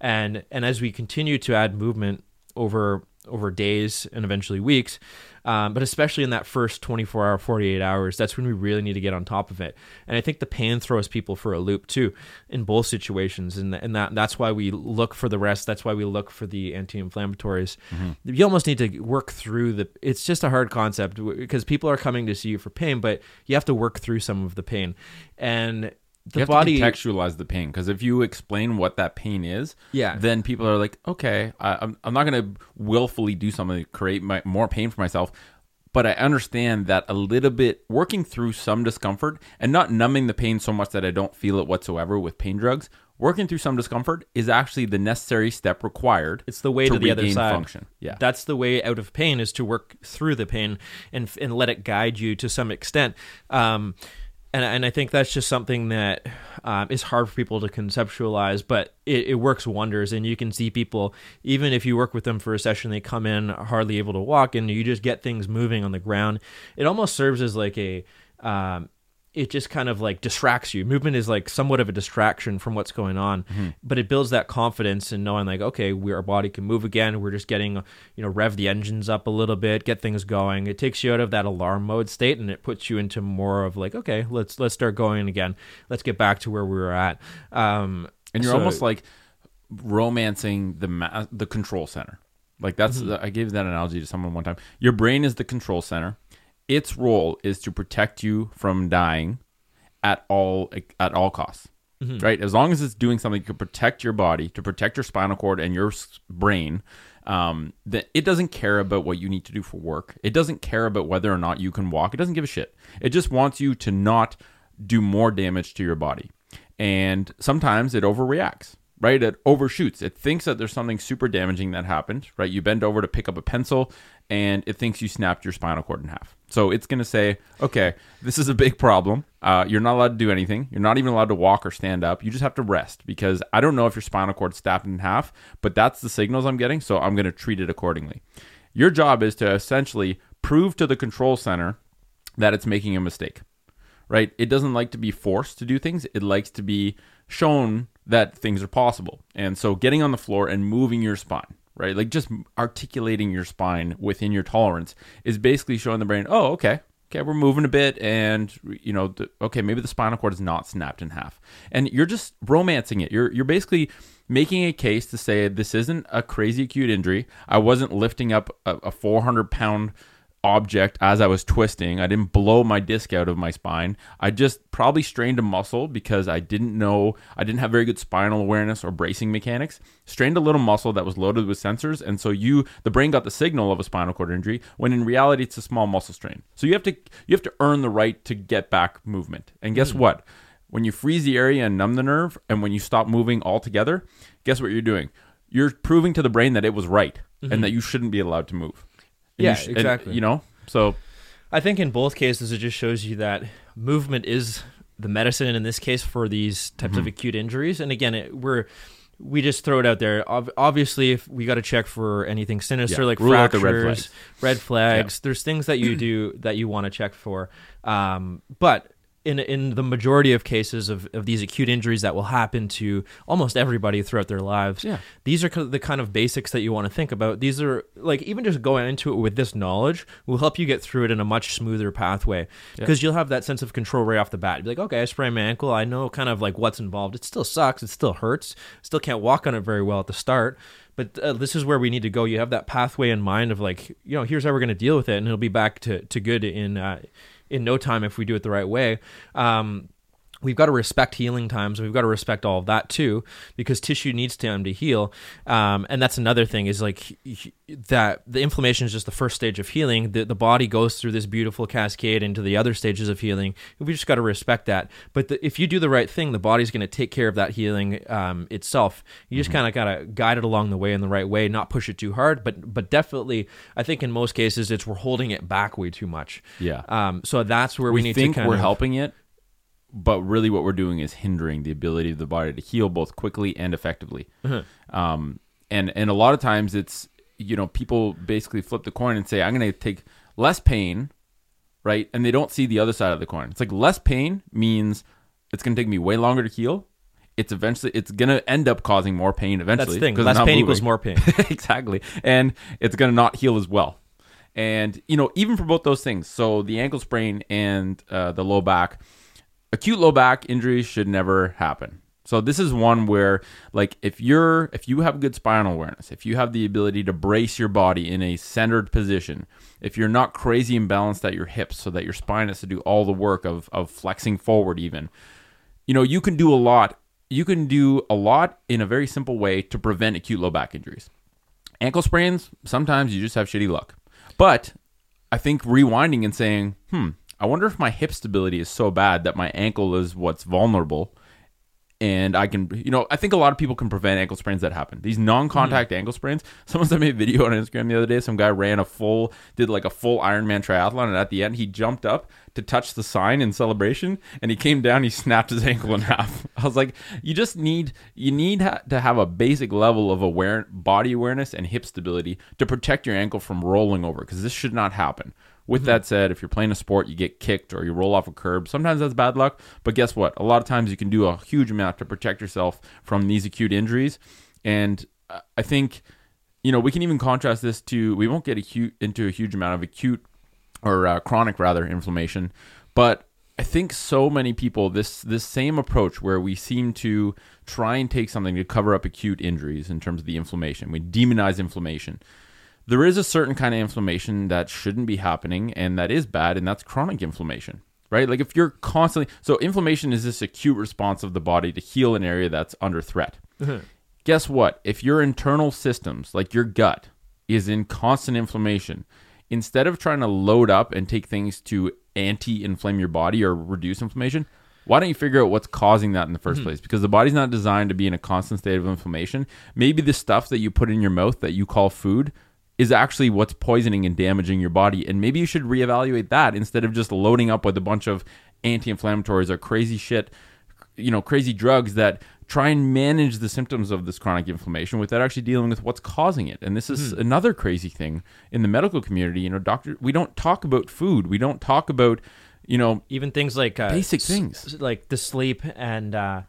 and and as we continue to add movement over over days and eventually weeks, um, but especially in that first 24 hour, 48 hours, that's when we really need to get on top of it. And I think the pain throws people for a loop too, in both situations, and and that that's why we look for the rest. That's why we look for the anti-inflammatories. You almost need to work through the. It's just a hard concept because people are coming to see you for pain, but you have to work through some of the pain, and the you have body to contextualize the pain because if you explain what that pain is, Yeah. then people are like, okay, I, I'm I'm not going to willfully do something to create my, more pain for myself, but I understand that a little bit working through some discomfort and not numbing the pain so much that I don't feel it whatsoever with pain drugs. Working through some discomfort is actually the necessary step required. It's the way to, the other side. function. Yeah. that's the way out of pain is to work through the pain and and let it guide you to some extent. Um, and and I think that's just something that um, is hard for people to conceptualize, but it, it works wonders. And you can see people, even if you work with them for a session, they come in hardly able to walk, and you just get things moving on the ground. It almost serves as like a um, it just kind of like distracts you. Movement is like somewhat of a distraction from what's going on, but it builds that confidence and knowing like, okay, we, our body can move again. We're just getting, you know, rev the engines up a little bit, get things going. It takes you out of that alarm mode state and it puts you into more of like, okay, let's let's start going again. Let's get back to where we were at. Um, and you're so- almost like romancing the ma- the control center. Like that's Mm-hmm. I gave that analogy to someone one time. Your brain is the control center. Its role is to protect you from dying at all at all costs. Mm-hmm. Right? As long as it's doing something to protect your body, to protect your spinal cord and your brain, um, that it doesn't care about what you need to do for work. It doesn't care about whether or not you can walk. It doesn't give a shit. It just wants you to not do more damage to your body. And sometimes it overreacts, right? It overshoots. It thinks that there's something super damaging that happened, right? You bend over to pick up a pencil and it thinks you snapped your spinal cord in half. So it's going to say, okay, this is a big problem. Uh, you're not allowed to do anything. You're not even allowed to walk or stand up. You just have to rest because I don't know if your spinal cord snapped in half, but that's the signals I'm getting. So I'm going to treat it accordingly. Your job is to essentially prove to the control center that it's making a mistake right? It doesn't like to be forced to do things. It likes to be shown that things are possible. And so getting on the floor and moving your spine, right? Like just articulating your spine within your tolerance is basically showing the brain, "Oh, okay. Okay, we're moving a bit and you know, the, okay, maybe the spinal cord is not snapped in half." And you're just romancing it. You're you're basically making a case to say this isn't a crazy acute injury. I wasn't lifting up a, a 400 pound object as I was twisting. I didn't blow my disc out of my spine. I just probably strained a muscle because I didn't know, I didn't have very good spinal awareness or bracing mechanics. Strained a little muscle that was loaded with sensors. And so you, the brain got the signal of a spinal cord injury when in reality it's a small muscle strain. So you have to, you have to earn the right to get back movement. And guess hmm. what? When you freeze the area and numb the nerve, and when you stop moving altogether, guess what you're doing? You're proving to the brain that it was right and mm-hmm. that you shouldn't be allowed to move. And Yeah, you sh- and, exactly. you know, so I think in both cases, it just shows you that movement is the medicine in this case for these types Mm-hmm. of acute injuries. And again, it, we're we just throw it out there. Obviously, if we got to check for anything sinister Yeah, like rule fractures, red flags. red flags, there's things that you do that you want to check for. Um, but in in the majority of cases of, of these acute injuries that will happen to almost everybody throughout their lives, Yeah. these are the kind of basics that you want to think about. These are like even just going into it with this knowledge will help you get through it in a much smoother pathway because you'll have that sense of control right off the bat. You'll be like, okay, I sprained my ankle. I know kind of like what's involved. It still sucks. It still hurts. Still can't walk on it very well at the start. But uh, this is where we need to go. You have that pathway in mind of like, you know, here's how we're going to deal with it, and it'll be back to, to good in uh, in no time if we do it the right way. Um, we've got to respect healing times. We've got to respect all of that too, because tissue needs time to heal. Um, and that's another thing is like that the inflammation is just the first stage of healing. The, the body goes through this beautiful cascade into the other stages of healing. We just got to respect that. But the, if you do the right thing, the body's going to take care of that healing um, itself. You just kind of got to guide it along the way in the right way, not push it too hard. But but definitely, I think in most cases, it's we're holding it back way too much. Yeah. Um, so that's where we, we, need think to kind of we're of helping it, but really what we're doing is hindering the ability of the body to heal both quickly and effectively. Mm-hmm. Um, and and a lot of times it's you know people basically flip the coin and say I'm going to take less pain, right? And they don't see the other side of the coin. It's like less pain means it's going to take me way longer to heal. It's eventually it's going to end up causing more pain eventually. That's the thing. Less pain equals more pain. exactly. And it's going to not heal as well. And, you know, even for both those things, so the ankle sprain and uh, the low back, acute low back injuries should never happen. So this is one where like if you're if you have good spinal awareness, if you have the ability to brace your body in a centered position, if you're not crazy imbalanced at your hips so that your spine has to do all the work of of flexing forward even, you know, you can do a lot. You can do a lot in a very simple way to prevent acute low back injuries. Ankle sprains, sometimes you just have shitty luck. But I think rewinding and saying, hmm, I wonder if my hip stability is so bad that my ankle is what's vulnerable. And I can, you know, I think a lot of people can prevent ankle sprains that happen. These non-contact hmm. ankle sprains. Someone sent me a video on Instagram the other day. Some guy ran a full, did like a full Ironman triathlon, and at the end he jumped up to touch the sign in celebration, and he came down, he snapped his ankle in half. I was like, you just need, you need ha- to have a basic level of aware, body awareness and hip stability to protect your ankle from rolling over, because this should not happen. With that said, if you're playing a sport, you get kicked or you roll off a curb. Sometimes that's bad luck, but guess what? A lot of times you can do a huge amount to protect yourself from these acute injuries. And uh, I think, you know, we can even contrast this to we won't get acute into a huge amount of acute or uh, chronic rather inflammation, but I think so many people this this same approach where we seem to try and take something to cover up acute injuries in terms of the inflammation. We demonize inflammation there is a certain kind of inflammation that shouldn't be happening and that is bad and that's chronic inflammation right? Like if you're constantly so inflammation is this acute response of the body to heal an area that's under threat. Uh-huh. Guess what? If your internal systems like your gut is in constant inflammation instead of trying to load up and take things to anti-inflame your body or reduce inflammation why don't you figure out what's causing that in the 1st mm-hmm. place? Because the body's not designed to be in a constant state of inflammation. Maybe the stuff that you put in your mouth that you call food is actually what's poisoning and damaging your body. And maybe you should reevaluate that instead of just loading up with a bunch of anti inflammatories or crazy shit, you know, crazy drugs that try and manage the symptoms of this chronic inflammation without actually dealing with what's causing it. And this is another crazy thing in the medical community. You know, doctor, we don't talk about food. We don't talk about, you know, even things like uh, Basic things. s- like the sleep and uh,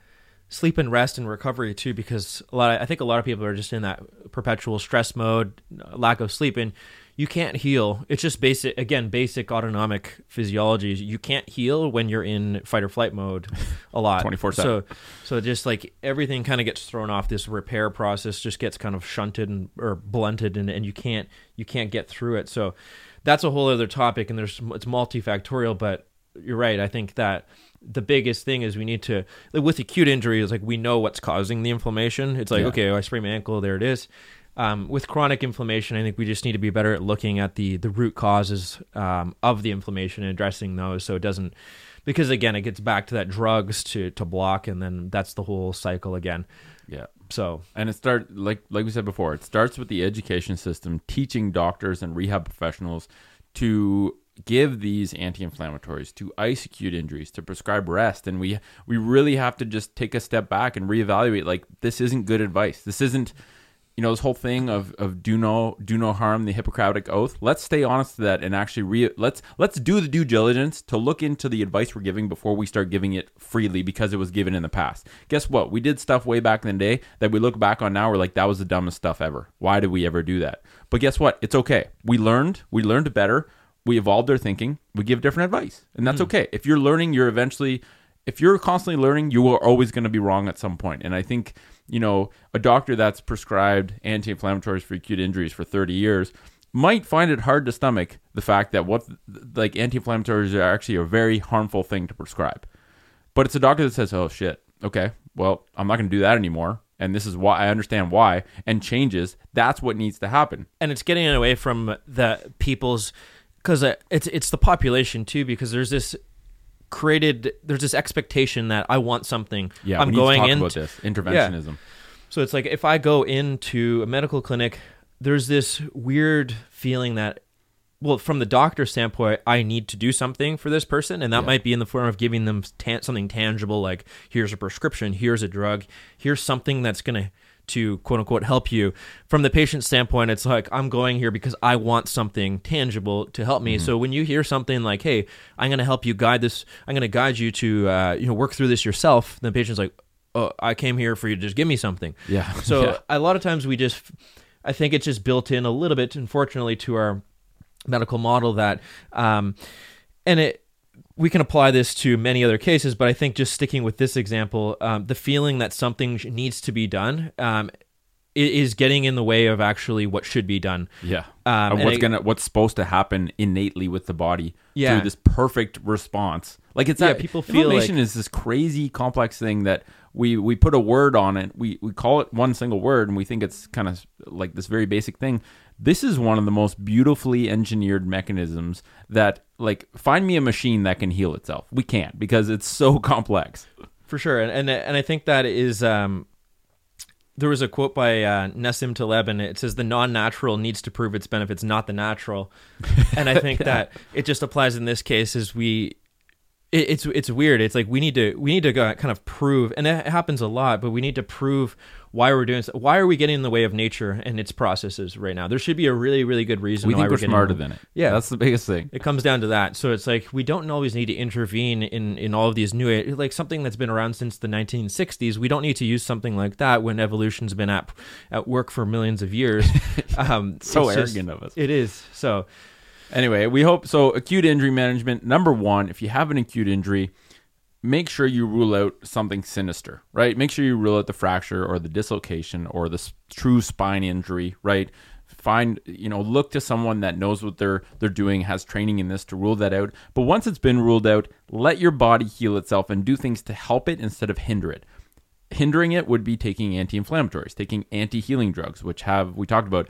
sleep and rest and recovery too because a lot of, I think a lot of people are just in that perpetual stress mode lack of sleep and you can't heal. It's just basic again basic autonomic physiology. You can't heal when you're in fight or flight mode a lot. 24/7. so so just like everything kind of gets thrown off. This repair process just gets kind of shunted and or blunted and, and you can't you can't get through it. So that's a whole other topic and there's it's multifactorial but you're right. I think that the biggest thing is we need to like with acute injury is like we know what's causing the inflammation. It's like Yeah. okay i sprained my ankle there it is. Um, with chronic inflammation i think we just need to be better at looking at the the root causes um, of the inflammation and addressing those so it doesn't because again it gets back to that drugs to to block and then that's the whole cycle again. Yeah. so. And it start like like we said before it starts with the education system teaching doctors and rehab professionals to give these anti-inflammatories to ice acute injuries to prescribe rest. And we we really have to just take a step back and reevaluate like this isn't good advice. This isn't you know this whole thing of of do no do no harm the hippocratic oath. Let's stay honest to that and actually re- let's let's do the due diligence to look into the advice we're giving before we start giving it freely because it was given in the past. Guess what? We did stuff way back in the day that we look back on now we're like that was the dumbest stuff ever. Why did we ever do that? But guess what? It's okay. We learned we learned better we evolved our thinking we give different advice and that's hmm. okay if you're learning you're eventually if you're constantly learning, you are always going to be wrong at some point. And I think, you know, a doctor that's prescribed anti inflammatories for acute injuries for 30 years might find it hard to stomach the fact that what, like, anti inflammatories are actually a very harmful thing to prescribe. But it's a doctor that says, "Oh shit, okay, well, I'm not going to do that anymore." And this is why I understand why and changes. That's what needs to happen. and it's getting away from the people's because uh, it's it's the population too because there's this created there's this expectation that I want something Yeah, I'm we need to going talk in about this interventionism. so it's like if I go into a medical clinic there's this weird feeling that well from the doctor's standpoint I need to do something for this person and that Yeah. might be in the form of giving them tan- something tangible like here's a prescription here's a drug here's something that's going to quote unquote help you from the patient standpoint it's like i'm going here because i want something tangible to help me so when you hear something like hey i'm going to help you guide this i'm going to guide you to uh, you know work through this yourself the patient's like oh i came here for you to just give me something Yeah. so Yeah. a lot of times we just i think it's just built in a little bit unfortunately to our medical model that um and it we can apply this to many other cases, but I think just sticking with this example, um, the feeling that something needs to be done um, is getting in the way of actually what should be done. Yeah. Um, and what's it- gonna what's supposed to happen innately with the body Yeah. through this perfect response. Like it's Yeah, that people feel inflammation like- is this crazy complex thing that we we put a word on it. We we call it one single word and we think it's kind of like this very basic thing. This is one of the most beautifully engineered mechanisms that like find me a machine that can heal itself. We can't because it's so complex. For sure, and and, and I think that is. Um, there was a quote by uh, Nassim Taleb, and it says, "The non-natural needs to prove its benefits, not the natural." And I think that it just applies in this case. Is we, it, it's it's weird. It's like we need to we need to go, kind of prove, and it happens a lot. But we need to prove why we're doing. Why are we getting in the way of nature and its processes right now? There should be a really really good reason. We why think we're getting smarter than it. Yeah. That's the biggest thing. it comes down to that. So it's like we don't always need to intervene in in all of these new like something that's been around since the 1960s. We don't need to use something like that when evolution's been at at work for millions of years. Um, So it's just- arrogant of us. It is. So Anyway, we hope so. Acute injury management. Number one, if you have an acute injury, make sure you rule out something sinister, right? Make sure you rule out the fracture or the dislocation or the true spine injury, right? Find, you know, look to someone that knows what they're they're doing, has training in this to rule that out. But once it's been ruled out, let your body heal itself and do things to help it instead of hinder it hindering it would be taking anti-inflammatories, taking anti-healing drugs, which have we talked about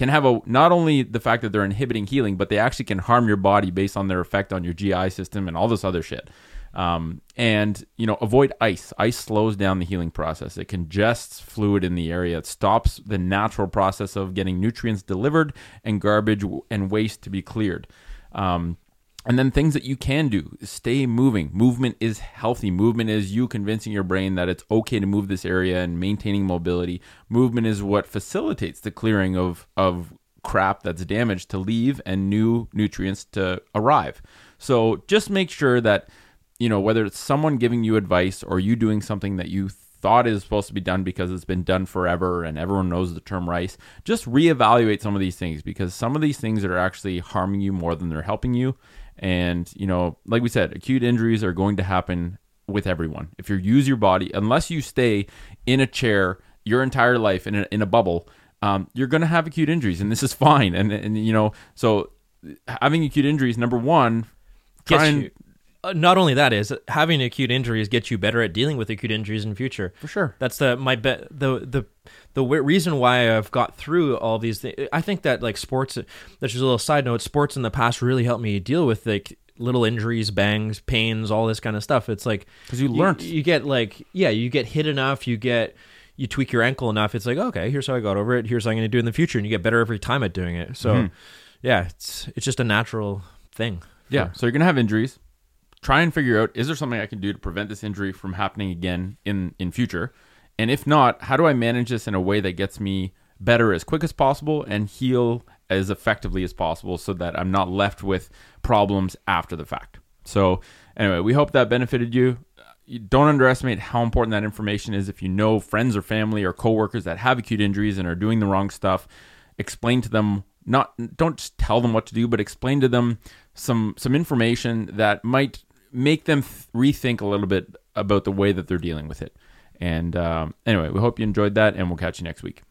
can have a not only the fact that they're inhibiting healing, but they actually can harm your body based on their effect on your GI system and all this other shit. Um, and you know, avoid ice. Ice slows down the healing process. It congests fluid in the area. It stops the natural process of getting nutrients delivered and garbage and waste to be cleared. Um, and then things that you can do stay moving. Movement is healthy. Movement is you convincing your brain that it's okay to move this area and maintaining mobility. Movement is what facilitates the clearing of, of crap that's damaged to leave and new nutrients to arrive. So just make sure that, you know, whether it's someone giving you advice or you doing something that you thought is supposed to be done because it's been done forever and everyone knows the term rice, just reevaluate some of these things because some of these things that are actually harming you more than they're helping you. And, you know, like we said, acute injuries are going to happen with everyone. If you use your body, unless you stay in a chair your entire life in a, in a bubble, um, you're going to have acute injuries, and this is fine. And, and, you know, so having acute injuries, number one, try and. You, uh, not only that is having acute injuries gets you better at dealing with acute injuries in future. For sure. That's the my bet the the the w- reason why I've got through all these things. I think that like sports. That's just a little side note. Sports in the past really helped me deal with like little injuries, bangs, pains, all this kind of stuff. It's like because you learnt. You, get like yeah, you get hit enough. You get you tweak your ankle enough. It's like okay, here's how I got over it. Here's how I'm going to do it in the future, and you get better every time at doing it. So yeah, it's it's just a natural thing. Yeah. So you're gonna have injuries. Try and figure out is there something I can do to prevent this injury from happening again in in future, and if not, how do I manage this in a way that gets me better as quick as possible and heal as effectively as possible, so that I'm not left with problems after the fact. So anyway, we hope that benefited you. Don't underestimate how important that information is. If you know friends or family or coworkers that have acute injuries and are doing the wrong stuff, explain to them not don't just tell them what to do but explain to them some some information that might make them th- rethink a little bit about the way that they're dealing with it. And um, anyway we hope you enjoyed that and we'll catch you next week